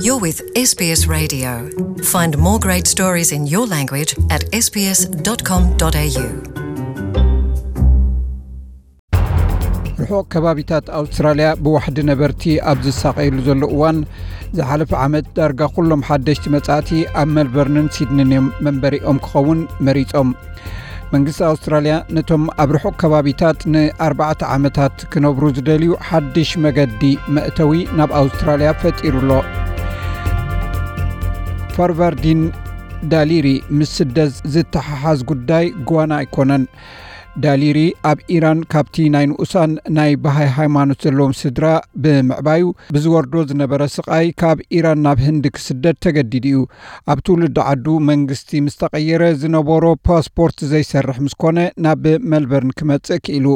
You're with SBS Radio. Find more great stories in your language at sbs.com.au. ርሑቕ ከባቢታት ኣውስትራልያ ብዋሕዲ ነበርቲ ኣብ ዝሳቀይሉ ዘሎ እዋን ዝሓለፈ ዓመት ዳርጋ ኩሎም ሓደሽቲ መጻእቲ ኣብ መልበርንን ሲድንን እዮም መንበሪኦም ክኸውን መሪፆም መንግስቲ ኣውስትራልያ ነቶም ኣብ ርሑቕ ከባቢታት ን4ርባዕተ ዓመታት ክነብሩ ዝደልዩ ሓድሽ መገዲ መእተዊ ናብ ኣውስትራልያ ፈጢሩሎ ፋርቫርዲን ዳሊሪ ምስ ስደት ዝተሓሓዝ ጉዳይ ግዋና ኣይኮነን። ዳሊሪ ኣብ ኢራን ካብቲ ናይ ንኡሳን ናይ ባሃይ ሃይማኖት ዘለዎም ስድራ ብምዕባዩ ብዝወርዶ ዝነበረ ስቃይ ካብ ኢራን ናብ ህንዲ ክስደድ ተገዲድ እዩ። ኣብ ትውልዲ ዓዱ መንግስቲ ምስ ተቐየረ ዝነበሮ ፓስፖርት ዘይሰርሕ ምስ ኮነ ናብ መልበርን ክመጽእ ክኢሉ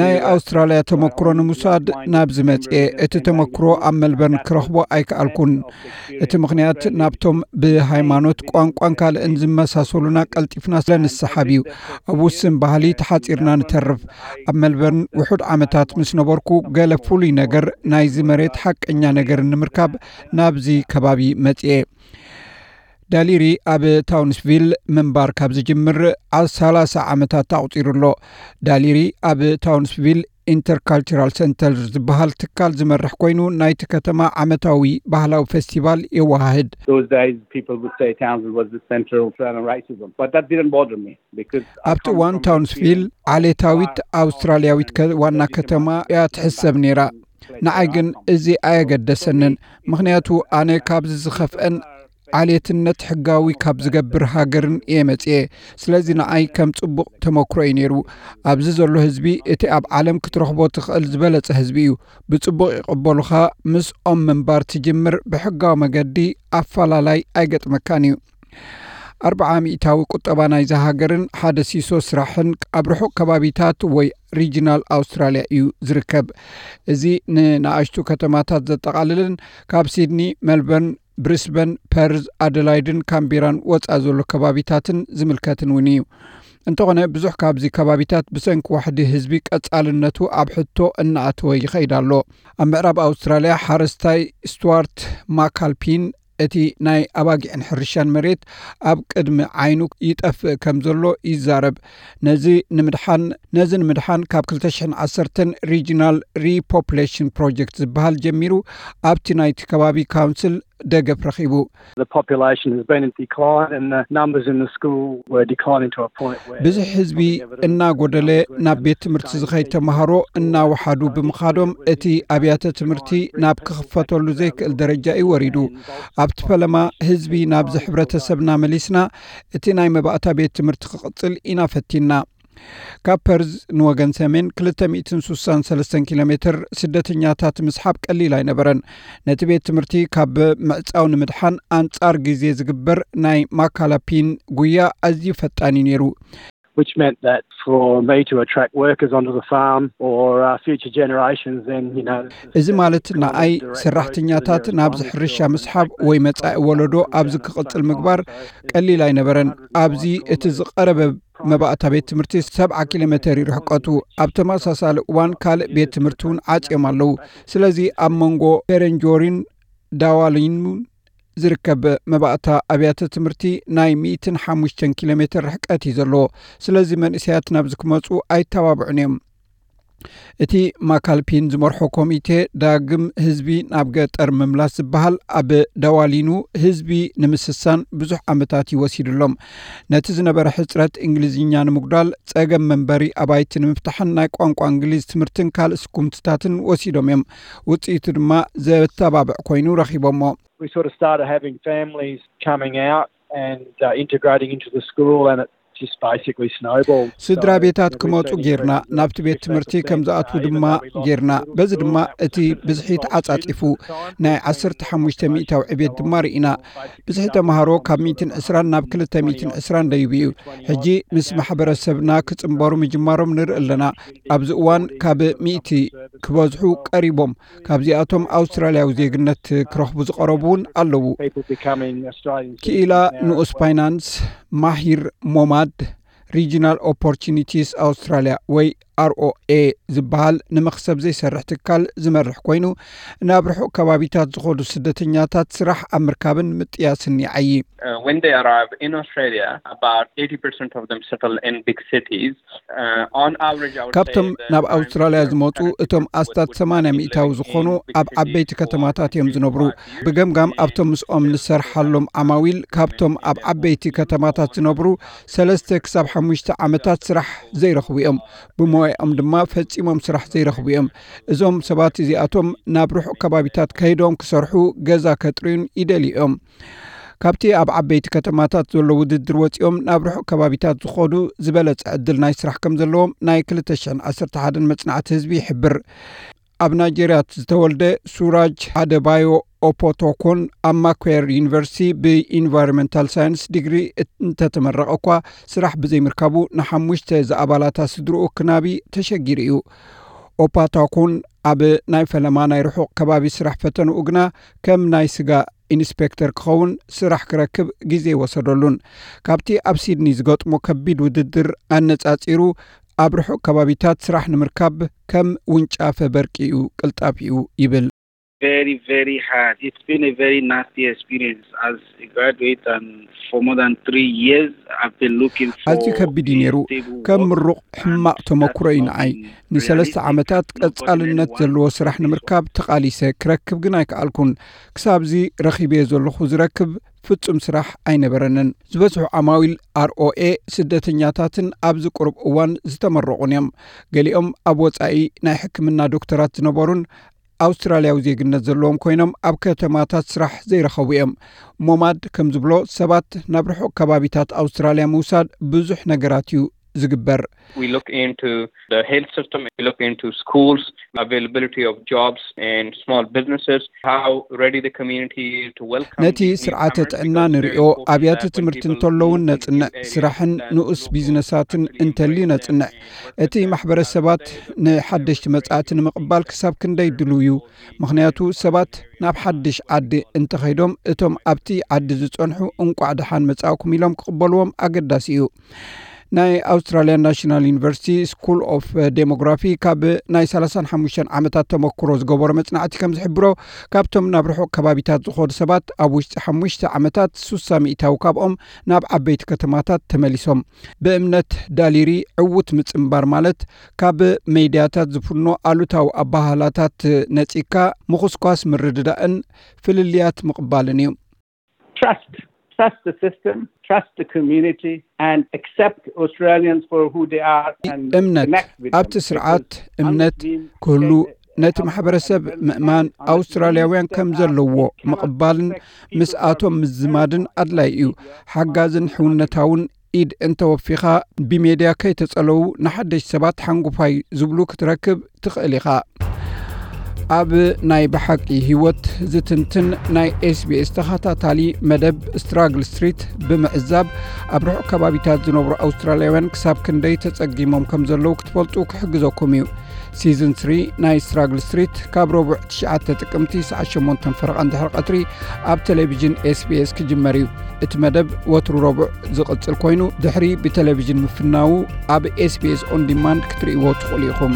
ናይ ኣውስትራልያ ተመክሮ ንምውሳድ ናብ ዝመጽአ እቲ ተመክሮ ኣብ መልበርን ክረኽቦ ኣይከኣልኩን። እቲ ምኽንያት ናብቶም ብሃይማኖት ቋንቋን ካልእን ዝመሳሰሉና ቀልጢፍና ስለንሰሓብ እዩ። ኣብ ውስን ባህሊ ተሓፂርና ንተርፍ። ኣብ መልበርን ውሑድ ዓመታት ምስ ነበርኩ ገለ ፍሉይ ነገር ናይዚ መሬት ሓቀኛ ነገር ንምርካብ ናብዚ ከባቢ መጽአ ዳሊሪ ኣብ ታውንስቪል ምንባር ካብ ዝጅምር ዓ 30 ዓመታት ኣቝፂሩ ኣሎ ዳሊሪ ኣብ Townsville Intercultural Centre ዝበሃል ትካል ዝመርሕ ኮይኑ ናይቲ ከተማ ዓመታዊ ባህላዊ ፌስቲቫል የወሃህድ። ኣብቲ እዋን ታውንስቪል ዓሌታዊት ኣውስትራልያዊት ዋና ከተማ እያ ትሕሰብ ነይራ። ንዓይ ግን እዚ ኣየገደሰንን። ምክንያቱ ኣነ ካብዚ ዝኸፍአን ዓሌትነት ሕጋዊ ካብ ዝገብር ሃገርን እየ መጽአ ስለዚ ንኣይ ከም ጽቡቕ ተመክሮ እዩ ነይሩ። ኣብዚ ዘሎ ህዝቢ እቲ ኣብ ዓለም ክትረኽቦ ትኽእል ዝበለጸ ህዝቢ እዩ። ብጽቡቕ ይቕበሉኻ። ምስኦም ምንባር ትጅምር። ብሕጋዊ መገዲ ኣፈላላይ ኣይገጥመካን እዩ። ኣርበዓ ሚእታዊ ቁጠባ ናይዚ ሃገርን ሓደ ሲሶ ስራሕን ኣብ ርሑቕ ከባቢታት ወይ regional ኣውስትራልያ እዩ ዝርከብ። እዚ ንናእሽቱ ከተማታት ዘጠቓልልን ካብ ሲድኒ መልበርን ብሪስበን ፐርዝ ኣደላይድን ካምቢራን ወፃእ ዘሎ ከባቢታትን ዝምልከትን እውን እዩ። እንተኾነ ብዙሕ ካብዚ ከባቢታት ብሰንኪ ዋሕዲ ህዝቢ ቀጻልነቱ ኣብ ሕቶ እናኣተወ ይኸይዳ ኣሎ። ኣብ ምዕራብ ኣውስትራልያ ሓረስታይ ስትዋርት ማካልፒን እቲ ናይ ኣባጊዕን ሕርሻን መሬት ኣብ ቅድሚ ዓይኑ ይጠፍእ ከም ዘሎ ይዛረብ። ነዚ ንምድሓን ነዚ ንምድሓን ካብ 201 Regional Repopulation Project ዝበሃል ጀሚሩ ኣብቲ ናይቲ ከባቢ council ደገፍ ረኺቡ። ብዙሕ ህዝቢ እናጐደለ ናብ ቤት ትምህርቲ ዝኸይድ ተምሃሮ እናወሓዱ ብምኻዶም እቲ ኣብያተ ትምህርቲ ናብ ክኽፈተሉ ዘይክእል ደረጃ እዩ ወሪዱ ኣብቲ ፈለማ ህዝቢ ናብዚ ሕብረተሰብና መሊስና እቲ ናይ መባእታ ቤት ትምህርቲ ክቕጽል ኢና ፈቲና ካብ ፐርዝ ንወገን ሰሜን 263 ኪሎ ሜትር ስደተኛታት ምስሓብ ቀሊል ኣይነበረን። ነቲ ቤት ትምህርቲ ካብ ምዕፃው ንምድሓን ኣንጻር ግዜ ዝግበር ናይ ማካላፒን ጉያ ኣዝዩ ፈጣን እዩ ነይሩ። እዚ ማለት ንኣይ ሰራሕተኛታት ናብዚ ሕርሻ ምስሓብ ወይ መጻኢ ወለዶ ኣብዚ ክቕጽል ምግባር ቀሊል ኣይነበረን። ኣብዚ እቲ ዝቐረበ መባእታ ቤት ትምህርቲ ሰብዓ ኪሎ ሜተር ይርሕቀቱ። ኣብ ተመሳሳሊ እዋን ካልእ ቤት ትምህርቲ እውን ዓፂዮም ኣለዉ። ስለዚ ኣብ መንጎ ፔረንጆሪን ዳዋሊንን ዝርከብ መባእታ ኣብያተ ትምህርቲ ናይ 1ሓሙሽተ ኪሎ ሜትር ርሕቀት እዩ ዘለዎ ስለዚ መንእሰያት ናብዚ ክመፁ ኣይተባብዑን እዮም እቲ ማካልፒን ዝመርሖ ኮሚቴ ዳግም ህዝቢ ናብ ገጠር ምምላስ ዝበሃል ኣብ ደዋሊኑ ህዝቢ ንምስሳን ብዙሕ ዓመታት ይወሲዱሎም ነቲ ዝነበረ ሕፅረት እንግሊዝኛ ንምጉዳል ጸገም መንበሪ ኣባይቲ ንምፍታሕን ናይ ቋንቋ እንግሊዝ ትምህርትን ካልእ ስኩምትታትን ወሲዶም እዮም። ውፅኢቱ ድማ ዘተባብዕ ኮይኑ ረኺቦሞ ስድራ ቤታት ክመፁ ጌርና ናብቲ ቤት ትምህርቲ ከም ዝኣትዉ ድማ ጌርና። በዚ ድማ እቲ ብዝሒት ዓጻጺፉ ናይ 15 ሚእታዊ ዕቤት ድማ ርኢና። ብዝሒ ተምሃሮ ካብ 120 ናብ 220 ደይቡ እዩ። ሕጂ ምስ ማሕበረሰብና ክጽምበሩ ምጅማሮም ንርኢ ኣለና። ኣብዚ እዋን ካብ ሚእቲ ክበዝሑ ቀሪቦም። ካብዚኣቶም ኣውስትራልያዊ ዜግነት ክረኽቡ ዝቐረቡ እውን ኣለዉ። ክኢላ ንኡስ ፋይናንስ ማሂር ሞማድ Regional Opportunities Australia ወይ ROA ዝበሃል ንመክሰብ ዘይሰርሕ ትካል ዝመርሕ ኮይኑ ናብ ርሑቕ ከባቢታት ዝኸዱ ስደተኛታት ስራሕ ኣብ ምርካብን ምጥያስን ይዓይ ካብቶም ናብ ኣውስትራልያ ዝመፁ እቶም ኣስታት 8ማ ሚእታዊ ዝኾኑ ኣብ ዓበይቲ ከተማታት እዮም ዝነብሩ። ብገምጋም ኣብቶም ምስኦም ንሰርሓሎም ዓማዊል ካብቶም ኣብ ዓበይቲ ከተማታት ዝነብሩ ሰለስተ ክሳብ ሓሙሽተ ዓመታት ስራሕ ዘይረኽቡ እዮም ብሞያኦም ድማ ፈፂሞም ስራሕ ዘይረኽቡ እዮም። እዞም ሰባት እዚኣቶም ናብ ርሑቕ ከባቢታት ከይዶም ክሰርሑ ገዛ ከጥርዩን ይደልዩ ኦም ካብቲ ኣብ ዓበይቲ ከተማታት ዘሎ ውድድር ወፂኦም ናብ ርሑቕ ከባቢታት ዝኸዱ ዝበለፀ ዕድል ናይ ስራሕ ከም ዘለዎም ናይ 211 መፅናዕቲ ህዝቢ ይሕብር ኣብ ናይጀርያት ዝተወልደ ሱራጅ ኣደባዮ ኦፖቶኮን ኣብ ማኩር ዩኒቨርሲቲ ብ environmental science ዲግሪ እንተተመረቐ እኳ ስራሕ ብዘይምርካቡ ንሓሙሽተ ዝኣባላታ ስድርኡ ክናቢ ተሸጊሩ እዩ። ኦፓታኮን ኣብ ናይ ፈለማ ናይ ርሑቕ ከባቢ ስራሕ ፈተንኡ ግና ከም ናይ ስጋ inspector ክኸውን ስራሕ ክረክብ ግዜ ወሰደሉን። ካብቲ ኣብ ሲድኒ ዝገጥሞ ከቢድ ውድድር ኣነጻጺሩ ኣብ ርሑቕ ከባቢታት ስራሕ ንምርካብ ከም ውንጫፈ በርቂ እዩ ቅልጣፍ ይብል ኣዝዩ ከቢድ እዩ ነይሩ ከም ምሩቕ ሕማቕ ተመክሮ እዩ ንዓይ ንሰለስተ ዓመታት ቀጻልነት ዘለዎ ስራሕ ንምርካብ ተቓሊሰ ክረክብ ግን ኣይከኣልኩን ክሳብዚ ረኺብየ ዘለኹ ዝረክብ ፍጹም ስራሕ ኣይነበረንን ዝበዝሑ ዓማዊል ኣርኦኤ ስደተኛታትን ኣብዚ ቁርብ እዋን ዝተመረቑን እዮም ገሊኦም ኣብ ወፃኢ ናይ ሕክምና ዶክተራት ዝነበሩን ኣውስትራልያዊ ዜግነት ዘለዎም ኮይኖም ኣብ ከተማታት ስራሕ ዘይረኸቡ እዮም። ሞማድ ከም ዝብሎ ሰባት ናብ ርሑቕ ከባቢታት ኣውስትራልያ ምውሳድ ብዙሕ ነገራት እዩ ዝግበር? ነቲ ስርዓተ ጥዕና ንሪኦ ኣብያተ ትምህርቲ እንተለውን ነጽንዕ ስራሕን ንኡስ ቢዝነሳትን እንተል ነጽንዕ እቲ ማሕበረሰባት ንሓደሽቲ መጻእቲ ንምቕባል ክሳብ ክንደይ ድልው እዩ ምክንያቱ ሰባት ናብ ሓድሽ ዓዲ እንተኸይዶም እቶም ኣብቲ ዓዲ ዝጸንሑ እንቋዕ ድሓን መጻእኩም ኢሎም ክቕበልዎም ኣገዳሲ እዩ ናይ ኣውስትራልያ National University School of Demography ካብ ናይ 35 ዓመታት ተመክሮ ዝገበሮ መፅናዕቲ ከም ዝሕብሮ ካብቶም ናብ ርሑቕ ከባቢታት ዝኸዱ ሰባት ኣብ ውሽጢ ሓሙሽተ ዓመታት ሱሳ ሚእታዊ ካብኦም ናብ ዓበይቲ ከተማታት ተመሊሶም። ብእምነት ዳሊሪ ዕውት ምፅምባር ማለት ካብ ሜድያታት ዝፍኖ ኣሉታዊ ኣባህላታት ነፂካ ምኹስኳስ ምርድዳእን ፍልልያት ምቕባልን እዩ እምነት ኣብቲ ስርዓት እምነት ክህሉ ነቲ ማሕበረሰብ ምእማን ኣውስትራልያውያን ከም ዘለዎ ምቕባልን ምስኣቶም ምዝማድን ኣድላይ እዩ ሓጋዝን ሕውነታውን ኢድ እንተወፊኻ ብሜድያ ከይተጸለዉ ንሓደሽ ሰባት ሓንጉፋይ ዝብሉ ክትረክብ ትኽእል ኢኻ ኣብ ናይ ብሓቂ ሂወት ዝትንትን ናይ ኤስቢስ ተኸታታሊ መደብ ስትራግል ስትሪት ብምዕዛብ ኣብ ርሑቕ ከባቢታት ዝነብሩ ኣውስትራልያውያን ክሳብ ክንደይ ተጸጊሞም ከም ዘለዉ ክትፈልጡ ክሕግዘኩም እዩ ሲዝን 3 ናይ ስትራግል ስትሪት ካብ ረቡዕ 9 ጥቅምቲ ሰዓ 8 ፍረቓን ድሕሪ ቀትሪ ኣብ ቴሌቭዥን ኤስቢስ ክጅመር እዩ እቲ መደብ ወትሩ ረቡዕ ዝቕጽል ኮይኑ ድሕሪ ብቴሌቭዥን ምፍናዉ ኣብ ኤስቢስ ኦንዲማንድ ክትርእይዎ ትኽእሉ ኢኹም